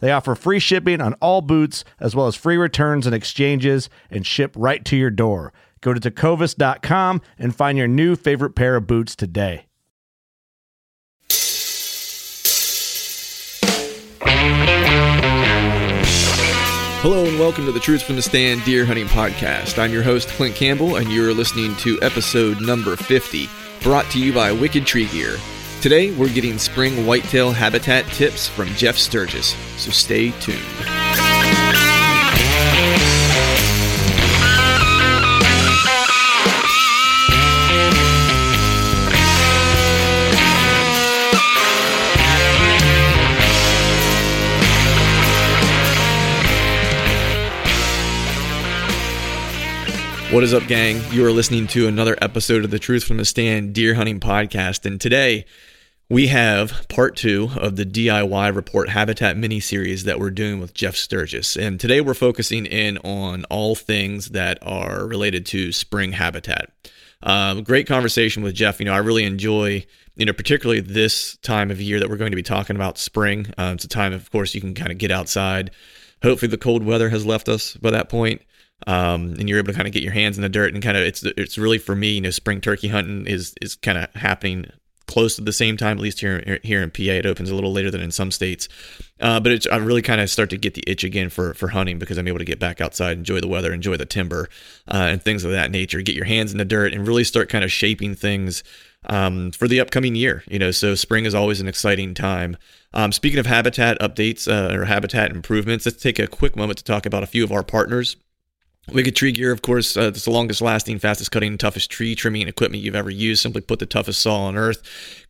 They offer free shipping on all boots, as well as free returns and exchanges, and ship right to your door. Go to tecovas.com and find your new favorite pair of boots today. Hello and welcome to the Truth from the Stand Deer Hunting Podcast. I'm your host, Clint Campbell, and you're listening to episode number 50, brought to you by Wicked Tree Gear. Today, we're getting spring whitetail habitat tips from Jeff Sturgis, so stay tuned. What is up, gang? You are listening to another episode of the Truth from the Stand Deer Hunting Podcast. And today we have part two of the DIY Report Habitat mini series that we're doing with Jeff Sturgis. And today we're focusing in on all things that are related to spring habitat. Um, great conversation with Jeff. You know, I really enjoy, you know, particularly this time of year that we're going to be talking about spring. Um, it's a time, of course, you can kind of get outside. Hopefully, the cold weather has left us by that point um, and you're able to kind of get your hands in the dirt and kind of it's it's really for me, you know, spring turkey hunting is is kind of happening close to the same time, at least here here in PA. It opens a little later than in some states, uh, but I really kind of start to get the itch again for for hunting because I'm able to get back outside, enjoy the weather, enjoy the timber, uh, and things of that nature. Get your hands in the dirt and really start kind of shaping things um, for the upcoming year. You know, so spring is always an exciting time. Um, speaking of habitat updates uh, or habitat improvements, let's take a quick moment to talk about a few of our partners. Wicked Tree Gear, of course, uh, it's the longest lasting, fastest cutting, toughest tree trimming equipment you've ever used. Simply put, the toughest saw on earth.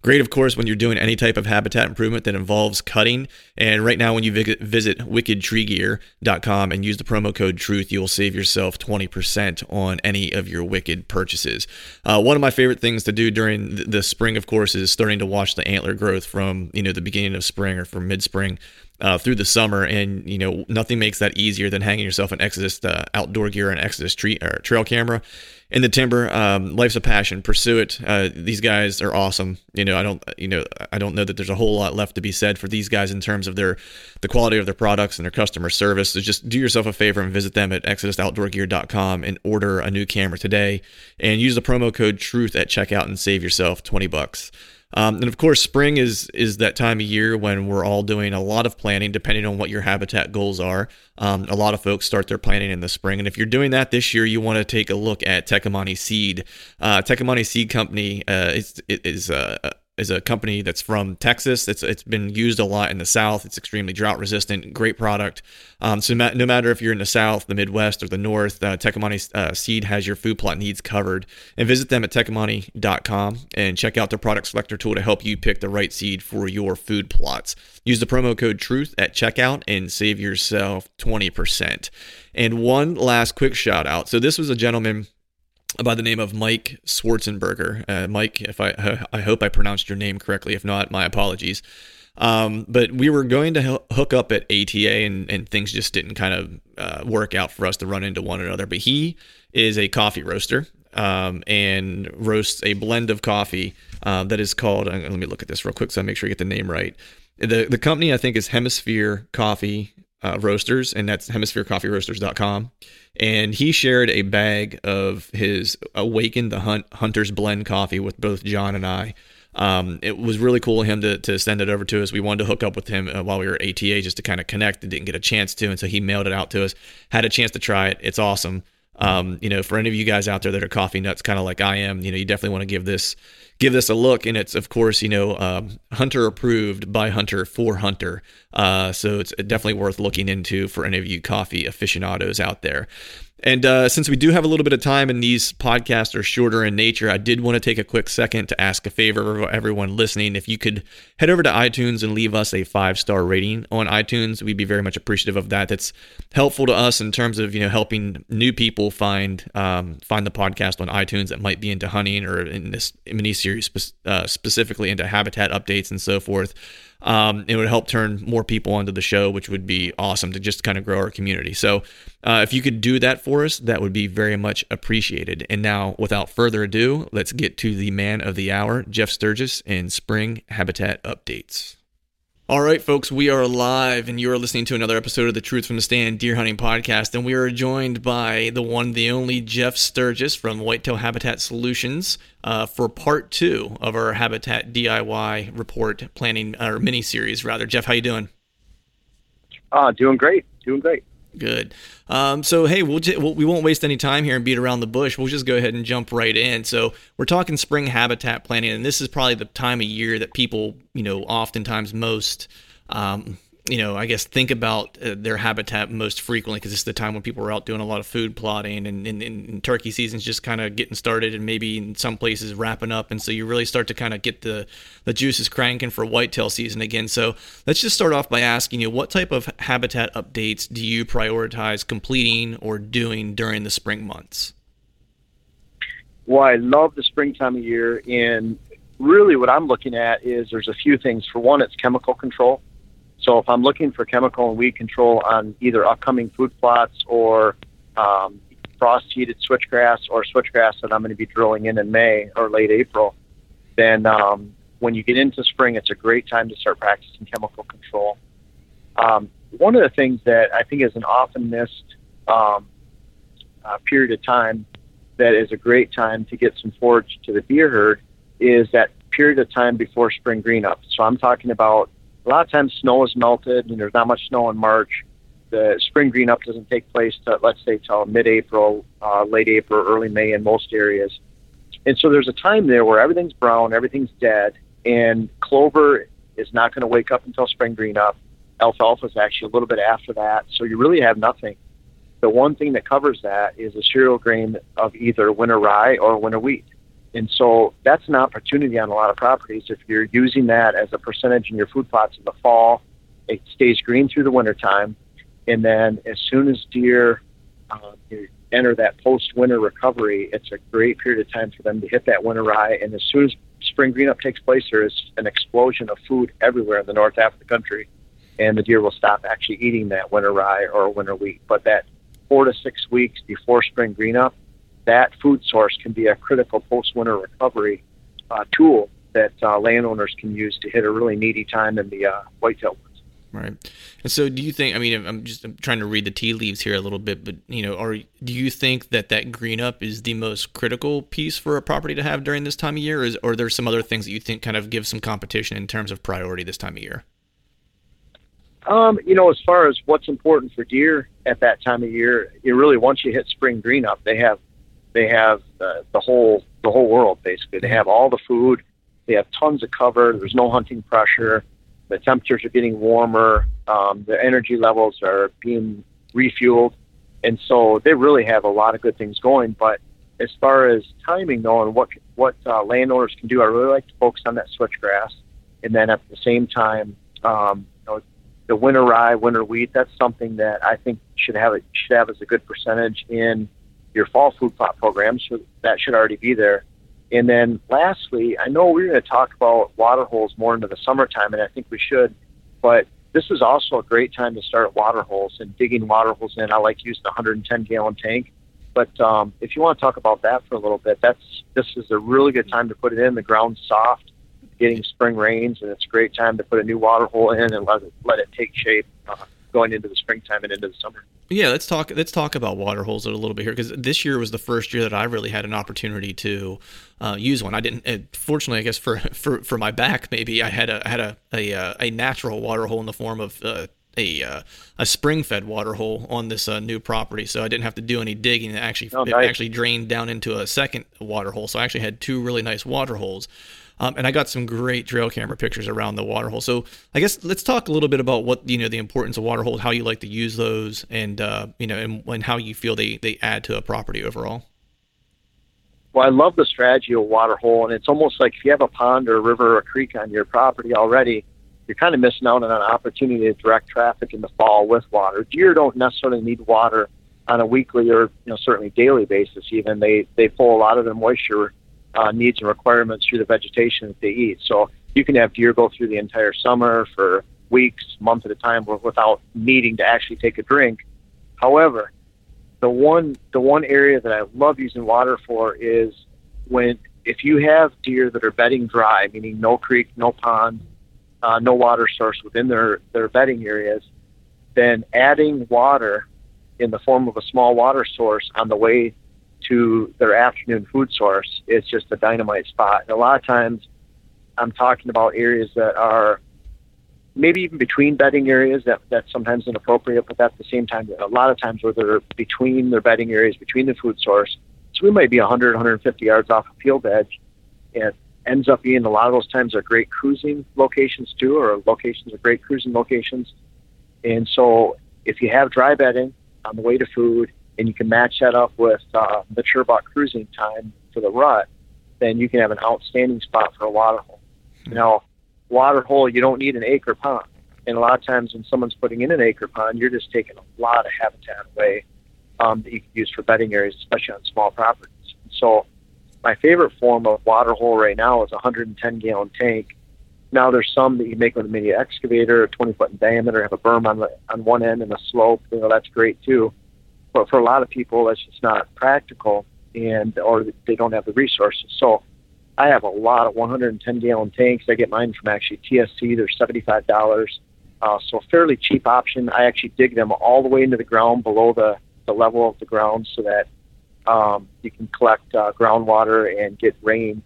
Great, of course, when you're doing any type of habitat improvement that involves cutting. And right now, when you visit wickedtreegear.com and use the promo code TRUTH, you'll save yourself 20% on any of your Wicked purchases. Uh, one of my favorite things to do during the spring, of course, is starting to watch the antler growth from you know the beginning of spring or from mid spring uh, through the summer, and you know nothing makes that easier than hanging yourself an Exodus uh, outdoor gear and Exodus tree or trail camera in the timber. Um, life's a passion. Pursue it. Uh, these guys are awesome. You know, I don't, you know, I don't know that there's a whole lot left to be said for these guys in terms of their the quality of their products and their customer service. So just do yourself a favor and visit them at ExodusOutdoorGear.com and order a new camera today, and use the promo code Truth at checkout and save yourself twenty bucks. Um, and of course, spring is is that time of year when we're all doing a lot of planning, depending on what your habitat goals are. Um, a lot of folks start their planning in the spring, and if you're doing that this year, you want to take a look at Tecomate Seed. Uh, Tecomate Seed Company uh, is is uh, is a company that's from Texas. It's it's been used a lot in the South. It's extremely drought resistant. Great product. Um, so no matter if you're in the South, the Midwest, or the North, uh, Tecomate uh, Seed has your food plot needs covered. And visit them at tecomate.com and check out their product selector tool to help you pick the right seed for your food plots. Use the promo code Truth at checkout and save yourself 20%. And one last quick shout out. So this was a gentleman by the name of Mike Swartzenberger. Uh, Mike, if I I hope I pronounced your name correctly. If not, my apologies. Um, but we were going to hook up at ATA, and, and things just didn't kind of uh, work out for us to run into one another. But he is a coffee roaster um, and roasts a blend of coffee uh, that is called. Uh, let me look at this real quick so I make sure I get the name right. The the company I think is Hemisphere Coffee uh, Roasters, and that's hemispherecoffeeroasters.com. And he shared a bag of his Awaken the Hunt Hunter's Blend coffee with both John and I. Um, it was really cool of him to, to send it over to us. We wanted to hook up with him uh, while we were at ATA just to kind of connect and didn't get a chance to. And so he mailed it out to us, had a chance to try it. It's awesome. Um, you know, for any of you guys out there that are coffee nuts, kind of like I am, you know, you definitely want to give this give this a look. And it's of course, you know, um, Hunter approved by Hunter for Hunter. Uh, so it's definitely worth looking into for any of you coffee aficionados out there. And uh, since we do have a little bit of time and these podcasts are shorter in nature, I did want to take a quick second to ask a favor of everyone listening. If you could head over to iTunes and leave us a five star rating on iTunes, we'd be very much appreciative of that. That's helpful to us in terms of you know helping new people find um, find the podcast on iTunes that might be into hunting or in this mini series uh, specifically into habitat updates and so forth. Um, it would help turn more people onto the show, which would be awesome to just kind of grow our community. So, uh, if you could do that for us, that would be very much appreciated. And now, without further ado, let's get to the man of the hour, Jeff Sturgis, and spring habitat updates. All right, folks, we are live, and you are listening to another episode of the Truth from the Stand Deer Hunting Podcast. And we are joined by the one, the only Jeff Sturgis from Whitetail Habitat Solutions uh, for part two of our Habitat DIY report planning or mini series, rather. Jeff, how you doing? Uh, doing great, doing great. Good. Um, so hey, we'll, we won't waste any time here and beat around the bush. We'll just go ahead and jump right in. So we're talking spring habitat planning, and this is probably the time of year that people, you know, oftentimes most um, you know, I guess think about uh, their habitat most frequently because it's the time when people are out doing a lot of food plotting and, and, and turkey season's just kind of getting started and maybe in some places wrapping up. And so you really start to kind of get the, the juices cranking for whitetail season again. So let's just start off by asking you what type of habitat updates do you prioritize completing or doing during the spring months? Well, I love the springtime of year. And really what I'm looking at is there's a few things. For one, it's chemical control so if I'm looking for chemical and weed control on either upcoming food plots or um, frost seeded switchgrass or switchgrass that I'm going to be drilling in in May or late April, then um, when you get into spring, it's a great time to start practicing chemical control. Um, one of the things that I think is an often missed um, uh, period of time that is a great time to get some forage to the deer herd is that period of time before spring green up. So I'm talking about a lot of times snow is melted and there's not much snow in March. The spring green up doesn't take place to let's say till mid-April, uh, late April, early May in most areas. And so there's a time there where everything's brown, everything's dead, and clover is not going to wake up until spring green up. Alfalfa is actually a little bit after that, so you really have nothing. The one thing that covers that is a cereal grain of either winter rye or winter wheat. And so that's an opportunity on a lot of properties. If you're using that as a percentage in your food plots in the fall, it stays green through the wintertime. And then as soon as deer uh, enter that post winter recovery, it's a great period of time for them to hit that winter rye. And as soon as spring green up takes place, there is an explosion of food everywhere in the north half of the country. And the deer will stop actually eating that winter rye or winter wheat. But that four to six weeks before spring green up, that food source can be a critical post-winter recovery uh, tool that uh, landowners can use to hit a really needy time in the uh, whitetail woods. Right. And so, do you think? I mean, I'm just I'm trying to read the tea leaves here a little bit, but you know, are do you think that that green up is the most critical piece for a property to have during this time of year, or, is, or are there some other things that you think kind of give some competition in terms of priority this time of year? Um, you know, as far as what's important for deer at that time of year, you really once you hit spring green up, they have they have uh, the whole the whole world basically. They have all the food. They have tons of cover. There's no hunting pressure. The temperatures are getting warmer. Um, the energy levels are being refueled, and so they really have a lot of good things going. But as far as timing though, and what what uh, landowners can do, I really like to focus on that switchgrass, and then at the same time, um, the winter rye, winter wheat. That's something that I think should have it should have as a good percentage in your fall food plot program, so that should already be there. And then lastly, I know we're going to talk about water holes more into the summertime, and I think we should, but this is also a great time to start water holes and digging water holes in. I like using a 110 gallon tank. But um, if you want to talk about that for a little bit, that's this is a really good time to put it in. The ground's soft, getting spring rains, and it's a great time to put a new water hole in and let it let it take shape uh, going into the springtime and into the summer. Yeah, let's talk. Let's talk about water holes a little bit here because this year was the first year that I really had an opportunity to uh, use one. I didn't. Uh, fortunately, I guess for, for for my back, maybe I had a had a a, uh, a natural water hole in the form of uh, a uh, a spring fed water hole on this uh, new property, so I didn't have to do any digging. It actually oh, nice. it actually drained down into a second water hole, so I actually had two really nice water holes. Um, and I got some great trail camera pictures around the waterhole. So I guess let's talk a little bit about what you know the importance of water holes, how you like to use those, and uh, you know, and, and how you feel they they add to a property overall. Well, I love the strategy of water hole, and it's almost like if you have a pond or a river or a creek on your property already, you're kind of missing out on an opportunity to direct traffic in the fall with water. Deer don't necessarily need water on a weekly or you know certainly daily basis. Even they they pull a lot of their moisture uh, needs and requirements through the vegetation that they eat. So you can have deer go through the entire summer for weeks, months at a time without needing to actually take a drink. However, the one the one area that I love using water for is when if you have deer that are bedding dry, meaning no creek, no pond, uh, no water source within their their bedding areas, then adding water in the form of a small water source on the way to their afternoon food source it's just a dynamite spot. And a lot of times I'm talking about areas that are maybe even between bedding areas that that's sometimes inappropriate, but at the same time, a lot of times where they're between their bedding areas, between the food source. So we might be 100, 150 yards off a field edge, and ends up being a lot of those times are great cruising locations too, or locations are great cruising locations. And so if you have dry bedding on the way to food, and you can match that up with uh, mature buck cruising time for the rut, then you can have an outstanding spot for a water hole. Mm-hmm. Now, water hole, you don't need an acre pond. And a lot of times when someone's putting in an acre pond, you're just taking a lot of habitat away um, that you can use for bedding areas, especially on small properties. So my favorite form of water hole right now is a 110 gallon tank. Now there's some that you make with a mini excavator, 20 foot in diameter, have a berm on the, on one end and a slope. You know that's great too. But for a lot of people, that's just not practical, and or they don't have the resources. So I have a lot of 110 gallon tanks. I get mine from actually TSC. They're $75. Uh, so fairly cheap option. I actually dig them all the way into the ground below the, the level of the ground so that um, you can collect uh, groundwater and get rain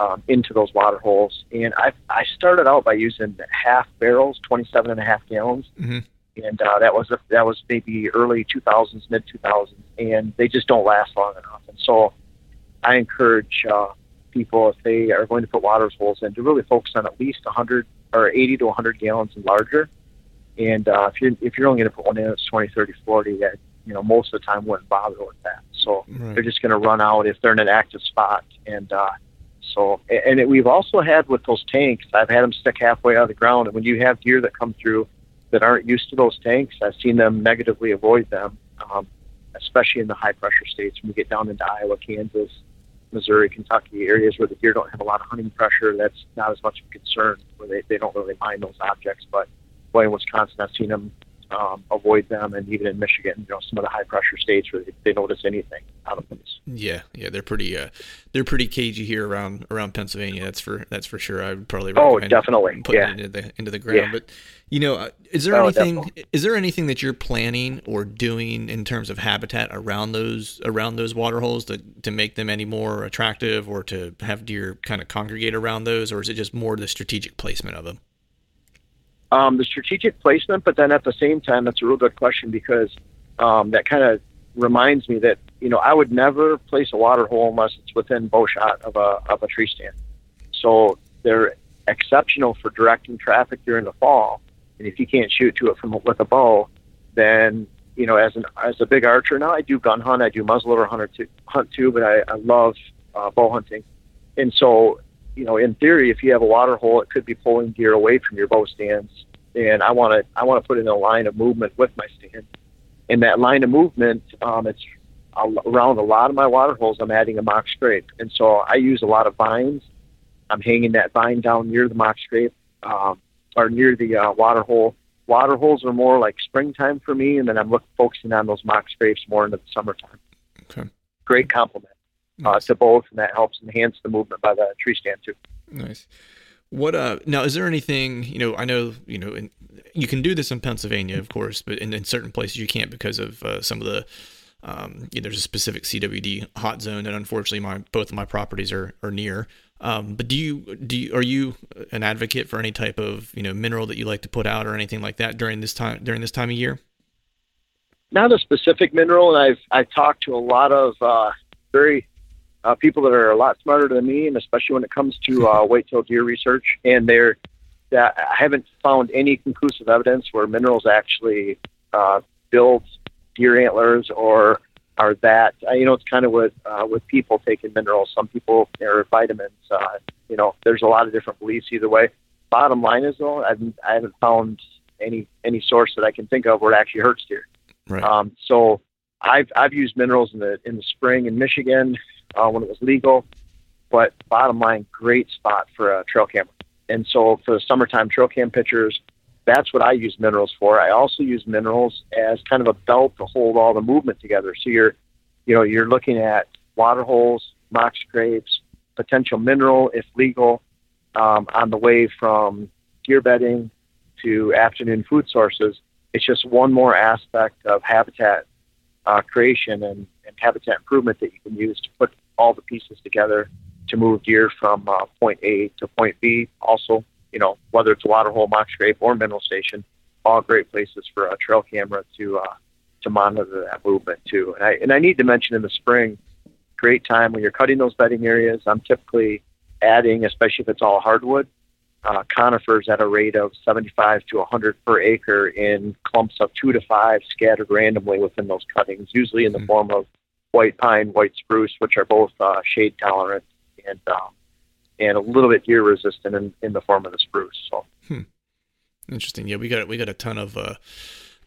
um, into those water holes. And I, I started out by using half barrels, 27 and a half gallons. Mm-hmm and uh, that was a, that was maybe early 2000s, mid 2000s, and they just don't last long enough. And so, I encourage uh, people if they are going to put water holes in to really focus on at least 100 or 80 to 100 gallons and larger. And uh, if you're if you're only going to put one in that's 20, 30, 40, that you know most of the time wouldn't bother with that. So right. they're just going to run out if they're in an active spot. And uh, so, and it, we've also had with those tanks, I've had them stick halfway out of the ground, and when you have deer that come through that aren't used to those tanks, I've seen them negatively avoid them, um, especially in the high pressure states. When we get down into Iowa, Kansas, Missouri, Kentucky, areas where the deer don't have a lot of hunting pressure, that's not as much of a concern where they, they don't really mind those objects. But boy, in Wisconsin, I've seen them um, avoid them, and even in Michigan, you know, some of the high pressure states where they, they notice anything out of them. Yeah, yeah, they're pretty, uh, they're pretty cagey here around around Pennsylvania. That's for that's for sure. I would probably oh, definitely putting yeah. it into the into the ground. Yeah. But you know, uh, is there oh, anything definitely. is there anything that you're planning or doing in terms of habitat around those around those water holes to to make them any more attractive, or to have deer kind of congregate around those, or is it just more the strategic placement of them? Um, the strategic placement, but then at the same time, that's a real good question because um, that kind of reminds me that you know I would never place a water hole unless it's within bow shot of a of a tree stand. So they're exceptional for directing traffic during the fall, and if you can't shoot to it from with a bow, then you know as an as a big archer now I do gun hunt, I do muzzleloader hunter too, hunt too, but I, I love uh, bow hunting, and so you know, in theory, if you have a water hole, it could be pulling gear away from your bow stands. And I want to, I want to put in a line of movement with my stand. In that line of movement, um, it's around a lot of my water holes, I'm adding a mock scrape, and so I use a lot of vines. I'm hanging that vine down near the mock scrape um, or near the uh, water hole. Water holes are more like springtime for me, and then I'm look, focusing on those mock scrapes more into the summertime. Okay. Great complement Nice. to both, and that helps enhance the movement by the tree stand too. Nice. What uh now is there anything, you know, I know, you know, in, you can do this in Pennsylvania, of course, but in, in certain places you can't because of uh, some of the um you know, there's a specific CWD hot zone that unfortunately my both of my properties are are near. Um but do you do you, are you an advocate for any type of, you know, mineral that you like to put out or anything like that during this time during this time of year? not a specific mineral, and I've I've talked to a lot of uh, very uh, people that are a lot smarter than me, and especially when it comes to uh, white-tailed deer research, and they're that I haven't found any conclusive evidence where minerals actually uh, build deer antlers or are that uh, you know it's kind of with uh, with people taking minerals. Some people or vitamins. Uh, you know, there's a lot of different beliefs either way. Bottom line is though, I've, I haven't found any any source that I can think of where it actually hurts deer. Right. Um, so I've I've used minerals in the in the spring in Michigan uh, when it was legal, but bottom line, great spot for a trail camera. And so for the summertime trail cam pictures, that's what I use minerals for. I also use minerals as kind of a belt to hold all the movement together. So you're, you know, you're looking at water holes, mock scrapes, potential mineral if legal, um, on the way from deer bedding to afternoon food sources. It's just one more aspect of habitat uh, creation and, and habitat improvement that you can use to put all the pieces together to move deer from uh, point A to point B. Also, you know, whether it's Waterhole, water mock scrape, or mineral station, all great places for a trail camera to uh, to monitor that movement too. And I and I need to mention in the spring, great time when you're cutting those bedding areas. I'm typically adding, especially if it's all hardwood, uh, conifers at a rate of 75 to 100 per acre in clumps of two to five scattered randomly within those cuttings, usually in the Mhm. form of white pine, white spruce, which are both uh, shade tolerant and um, and a little bit deer resistant in, in the form of the spruce. So Interesting. Yeah, we got we got a ton of uh,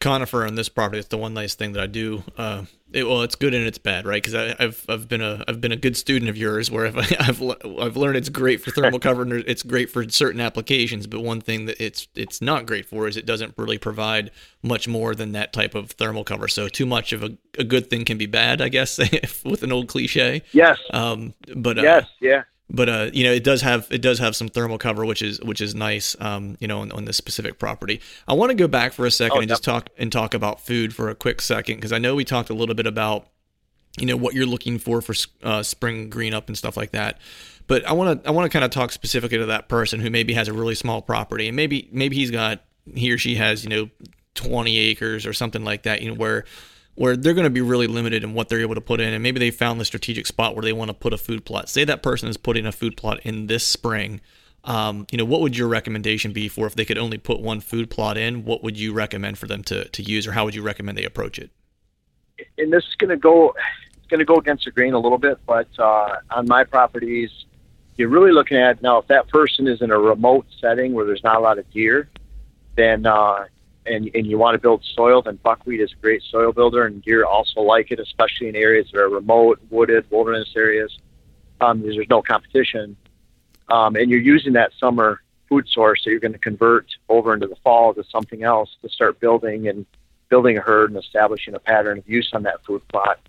conifer on this property. It's the one nice thing that I do. Uh, it, well, it's good and it's bad, right? Because I've I've been a I've been a good student of yours, where I've I've, le- I've learned it's great for thermal cover and it's great for certain applications. But one thing that it's it's not great for is it doesn't really provide much more than that type of thermal cover. So too much of a, a good thing can be bad, I guess, with an old cliche. yes, Um, but uh, yes, yeah. But uh, you know, it does have it does have some thermal cover, which is which is nice. Um, you know, on, on this specific property. I want to go back for a second Oh, and just talk and talk about food for a quick second because I know we talked a little bit about you know what you're looking for for uh, spring green up and stuff like that. But I want to I want to kind of talk specifically to that person who maybe has a really small property and maybe maybe he's got he or she has you know 20 acres or something like that. You know where where they're going to be really limited in what they're able to put in, and maybe they found the strategic spot where they want to put a food plot. Say that person is putting a food plot in this spring. Um, you know, what would your recommendation be for if they could only put one food plot in? What would you recommend for them to, to use, or how would you recommend they approach it? and this is going to go going to go against the grain a little bit, but uh, on my properties, you're really looking at now if that person is in a remote setting where there's not a lot of deer, then uh, and and you want to build soil, then buckwheat is a great soil builder, and deer also like it, especially in areas that are remote, wooded, wilderness areas. Um, there's no competition, um, and you're using that summer food source that you're going to convert over into the fall to something else to start building and building a herd and establishing a pattern of use on that food plot.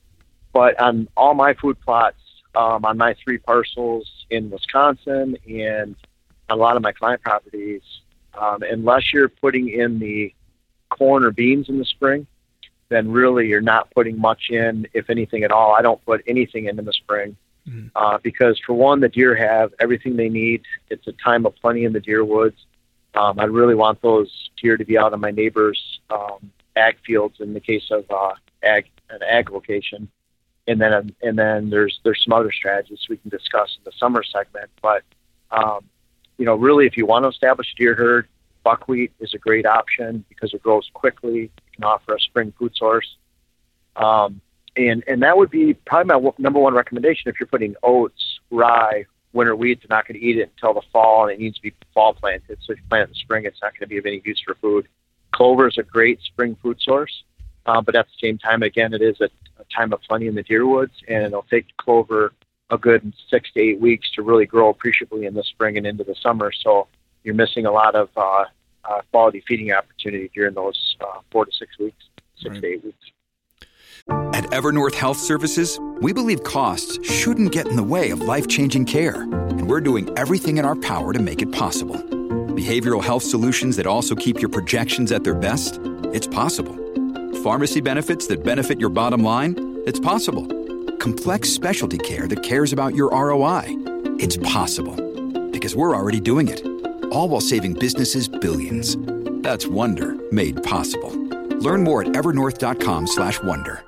But on all my food plots, um, on my three parcels in Wisconsin and a lot of my client properties, um, unless you're putting in the corn or beans in the spring, then really you're not putting much in, if anything at all. I don't put anything in in the spring. Mhm. Uh, because for one, the deer have everything they need. It's a time of plenty in the deer woods. Um, I really want those deer to be out on my neighbors' um, ag fields in the case of uh, ag an ag location, and then and then there's there's some other strategies we can discuss in the summer segment. But um, you know, really, if you want to establish a deer herd, buckwheat is a great option because it grows quickly. It can offer a spring food source. Um, and and that would be probably my w- number one recommendation if you're putting oats, rye, winter wheat. They're not going to eat it until the fall, and it needs to be fall planted. So if you plant it in the spring, it's not going to be of any use for food. Clover is a great spring food source, uh, but at the same time, again, it is a, a time of plenty in the deer woods, and it'll take clover a good six to eight weeks to really grow appreciably in the spring and into the summer. So you're missing a lot of uh, uh, quality feeding opportunity during those uh, four to six weeks, six right. to eight weeks. At Evernorth Health Services, we believe costs shouldn't get in the way of life changing care, and we're doing everything in our power to make it possible. Behavioral health solutions that also keep your projections at their best? It's possible. Pharmacy benefits that benefit your bottom line? It's possible. Complex specialty care that cares about your ROI? It's possible. Because we're already doing it. All while saving businesses billions. That's Wonder made possible. Learn more at evernorth.com/wonder.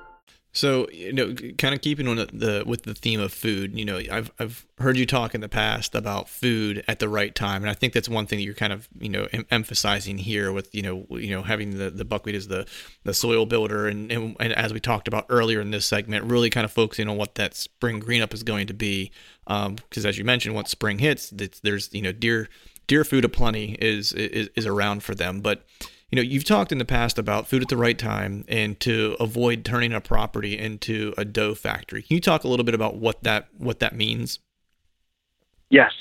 So you know, kind of keeping on the, the, with the theme of food. You know, I've I've heard you talk in the past about food at the right time, and I think that's one thing that you're kind of you know em- emphasizing here with you know you know having the, the buckwheat as the the soil builder, and, and, and as we talked about earlier in this segment, really kind of focusing on what that spring green up is going to be, because um, as you mentioned, once spring hits, there's you know deer deer food aplenty is is is around for them, but you know, you've talked in the past about food at the right time and to avoid turning a property into a doe factory. Can you talk a little bit about what that what that means? Yes.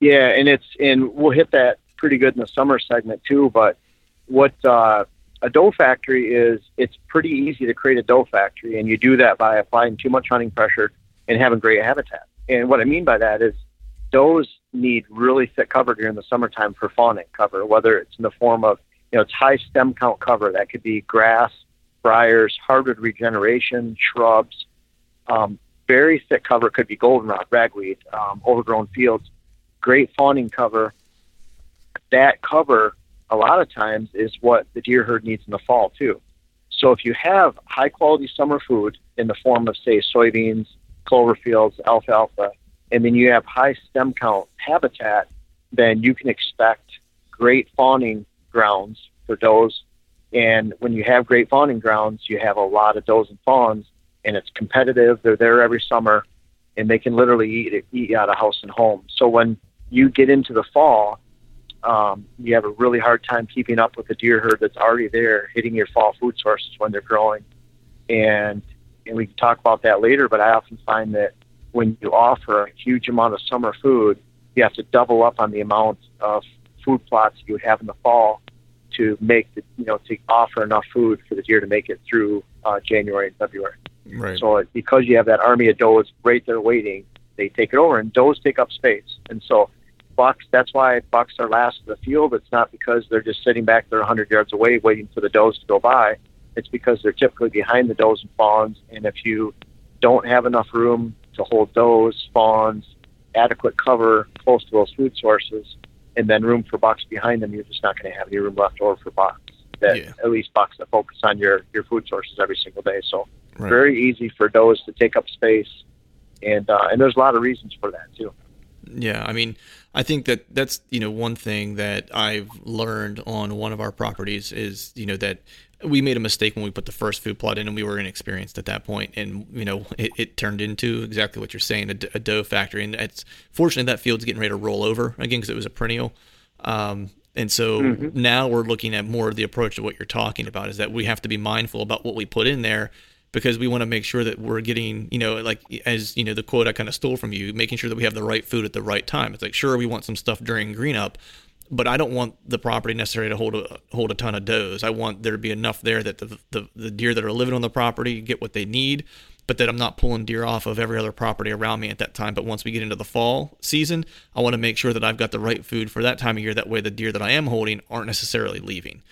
Yeah, and it's and we'll hit that pretty good in the summer segment too, but what uh, a doe factory is it's pretty easy to create a doe factory and you do that by applying too much hunting pressure and having great habitat. And what I mean by that is does need really thick cover during the summertime for fawning cover, whether it's in the form of you know, it's high stem count cover. That could be grass, briars, hardwood regeneration, shrubs. Um, very thick cover could be goldenrod, ragweed, um, overgrown fields. Great fawning cover. That cover, a lot of times, is what the deer herd needs in the fall too. So if you have high quality summer food in the form of say soybeans, clover fields, alfalfa, and then you have high stem count habitat, then you can expect great fawning grounds for does. And when you have great fawning grounds, you have a lot of does and fawns, and it's competitive. They're there every summer, and they can literally eat eat out of house and home. So when you get into the fall, um, you have a really hard time keeping up with the deer herd that's already there, hitting your fall food sources when they're growing. And and we can talk about that later. But I often find that when you offer a huge amount of summer food, you have to double up on the amount of food plots you would have in the fall to make the you know to offer enough food for the deer to make it through uh, January and February. Right. So because you have that army of does right there waiting, they take it over, and does take up space, and so bucks. That's why bucks are last in the field. It's not because they're just sitting back there 100 yards away waiting for the does to go by. It's because they're typically behind the does and fawns, and if you don't have enough room to hold does, fawns, adequate cover close to those food sources, and then room for bucks behind them, you're just not going to have any room left over for bucks. That yeah. at least bucks that focus on your your food sources every single day. So right. very easy for does to take up space, and uh, and there's a lot of reasons for that too. Yeah, I mean, I think that that's you know one thing that I've learned on one of our properties is you know that we made a mistake when we put the first food plot in and we were inexperienced at that point and you know it, it turned into exactly what you're saying a, a, doe factory and it's fortunately that field's getting ready to roll over again because it was a perennial um, and so mm-hmm. now we're looking at more of the approach of what you're talking about is that we have to be mindful about what we put in there because we want to make sure that we're getting, you know, like as you know, the quote I kind of stole from you, making sure that we have the right food at the right time. It's like sure we want some stuff during green up, but I don't want the property necessarily to hold a hold a ton of does. I want there to be enough there that the, the the deer that are living on the property get what they need, but that I'm not pulling deer off of every other property around me at that time. But once we get into the fall season, I want to make sure that I've got the right food for that time of year. That way, the deer that I am holding aren't necessarily leaving.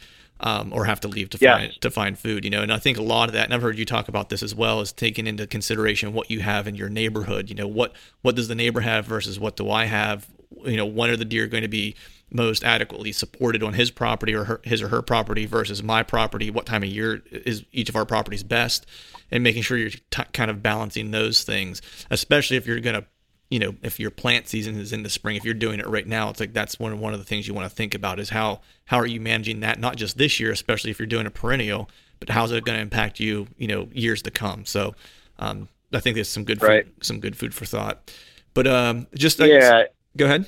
Um, or have to leave to find to find food, you know. And I think a lot of that, and I've heard you talk about this as well, is taking into consideration what you have in your neighborhood. You know, what what does the neighbor have versus what do I have? You know, when are the deer going to be most adequately supported on his property or her, his or her property versus my property? What time of year is each of our properties best? And making sure you're t- kind of balancing those things especially if you're going to you know if your plant season is in the spring if you're doing it right now it's like that's one one of the things you want to think about is how how are you managing that not just this year especially if you're doing a perennial but how's it going to impact you you know years to come? So um, i think there's some good right. food, some good food for thought. But um, just yeah go ahead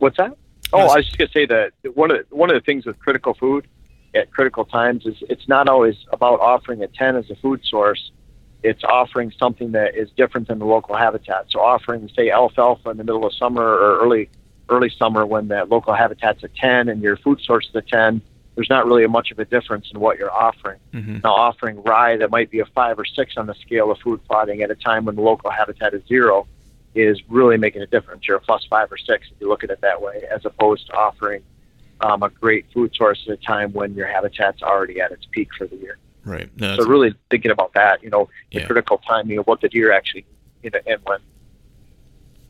What's that? Oh, I was just gonna say that one of the, one of the things with critical food at critical times is it's not always about offering a 10 as a food source. It's offering something that is different than the local habitat. So offering, say, alfalfa in the middle of summer or early early summer when that local habitat's a 10 and your food source is a 10, there's not really much of a difference in what you're offering. Mm-hmm. Now, offering rye that might be a five or six on the scale of food plotting at a time when the local habitat is zero is really making a difference. You're a plus five or six if you look at it that way, as opposed to offering um, a great food source at a time when your habitat's already at its peak for the year. Right. No, so really thinking about that, you know, the yeah. critical timing of what the deer actually, you know, and when.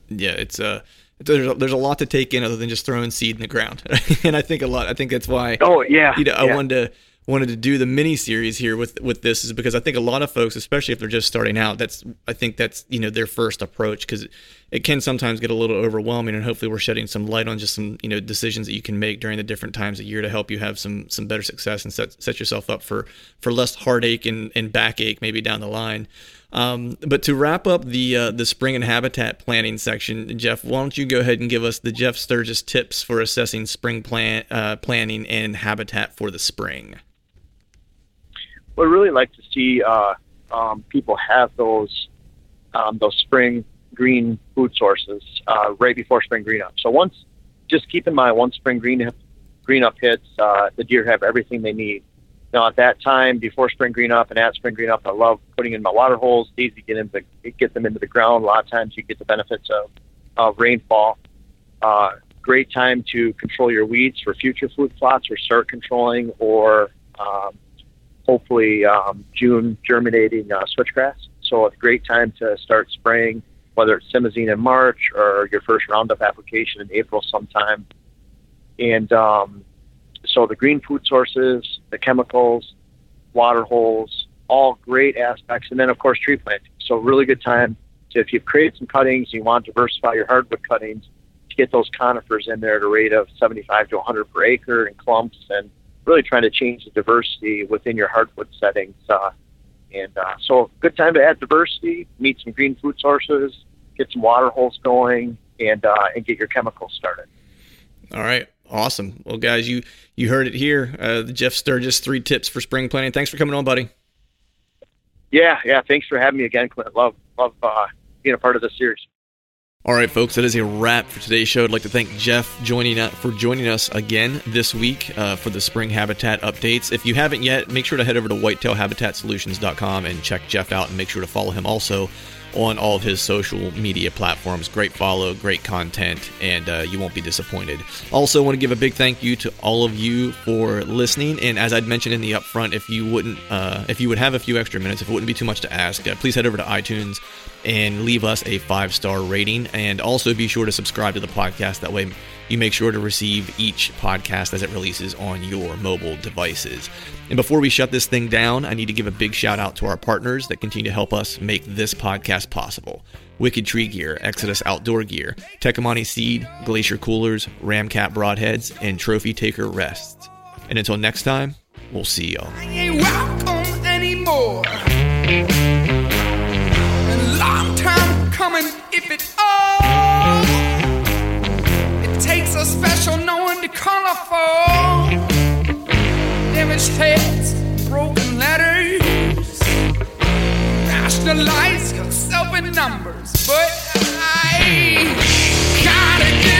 Yeah, it's uh there's a, there's a lot to take in other than just throwing seed in the ground, and I think a lot. I think that's why. Oh yeah. You know, yeah. I wanted to wanted to do the mini series here with with this is because I think a lot of folks, especially if they're just starting out, that's I think that's you know their first approach because it can sometimes get a little overwhelming, and hopefully we're shedding some light on just some you know decisions that you can make during the different times of year to help you have some some better success and set set yourself up for for less heartache and and backache maybe down the line. Um, but to wrap up the uh, the spring and habitat planning section, Jeff, why don't you go ahead and give us the Jeff Sturgis tips for assessing spring plan uh, planning and habitat for the spring? I really like to see uh, um, people have those um, those spring green food sources uh, right before spring green up. So once, just keep in mind, once spring green green up hits, uh, the deer have everything they need. Now at that time, before spring green up and at spring green up, I love putting in my water holes. It's easy to get into get them into the ground. A lot of times you get the benefits of, of rainfall. Uh, great time to control your weeds for future food plots or start controlling or um, hopefully um, June germinating uh, switchgrass. So it's a great time to start spraying, whether it's simazine in March or your first Roundup application in April sometime. And um, so the green food sources, the chemicals, water holes, all great aspects. And then, of course, tree planting. So really good time to, if you've created some cuttings, you want to diversify your hardwood cuttings, to get those conifers in there at a rate of 75 to 100 per acre in clumps and really trying to change the diversity within your hardwood settings. Uh, and uh, so good time to add diversity, meet some green food sources, get some water holes going, and, uh, and get your chemicals started. All right. Awesome. Well, guys, you you heard it here. Uh, the Jeff Sturgis three tips for spring planting. Thanks for coming on, buddy. Yeah, yeah. Thanks for having me again, Clint. Love love uh, being a part of this series. All right, folks, that is a wrap for today's show. I'd like to thank Jeff joining us for joining us again this week uh, for the spring habitat updates. If you haven't yet, make sure to head over to whitetailhabitatsolutions.com and check Jeff out, and make sure to follow him also on all of his social media platforms. Great follow, great content, and uh, you won't be disappointed. Also, want to give a big thank you to all of you for listening. And as I'd mentioned in the upfront, if you wouldn't, uh, if you would have a few extra minutes, if it wouldn't be too much to ask, uh, please head over to iTunes and leave us a five star rating. And also be sure to subscribe to the podcast. That way, you make sure to receive each podcast as it releases on your mobile devices. And before we shut this thing down, I need to give a big shout out to our partners that continue to help us make this podcast possible. Wicked Tree Gear, Exodus Outdoor Gear, Tecomate Seed, Glacier Coolers, Ramcat Broadheads, and Trophy Taker Rests. And until next time, we'll see y'all. A special knowing to colorful damaged heads broken letters. Rationalize yourself in numbers but I gotta get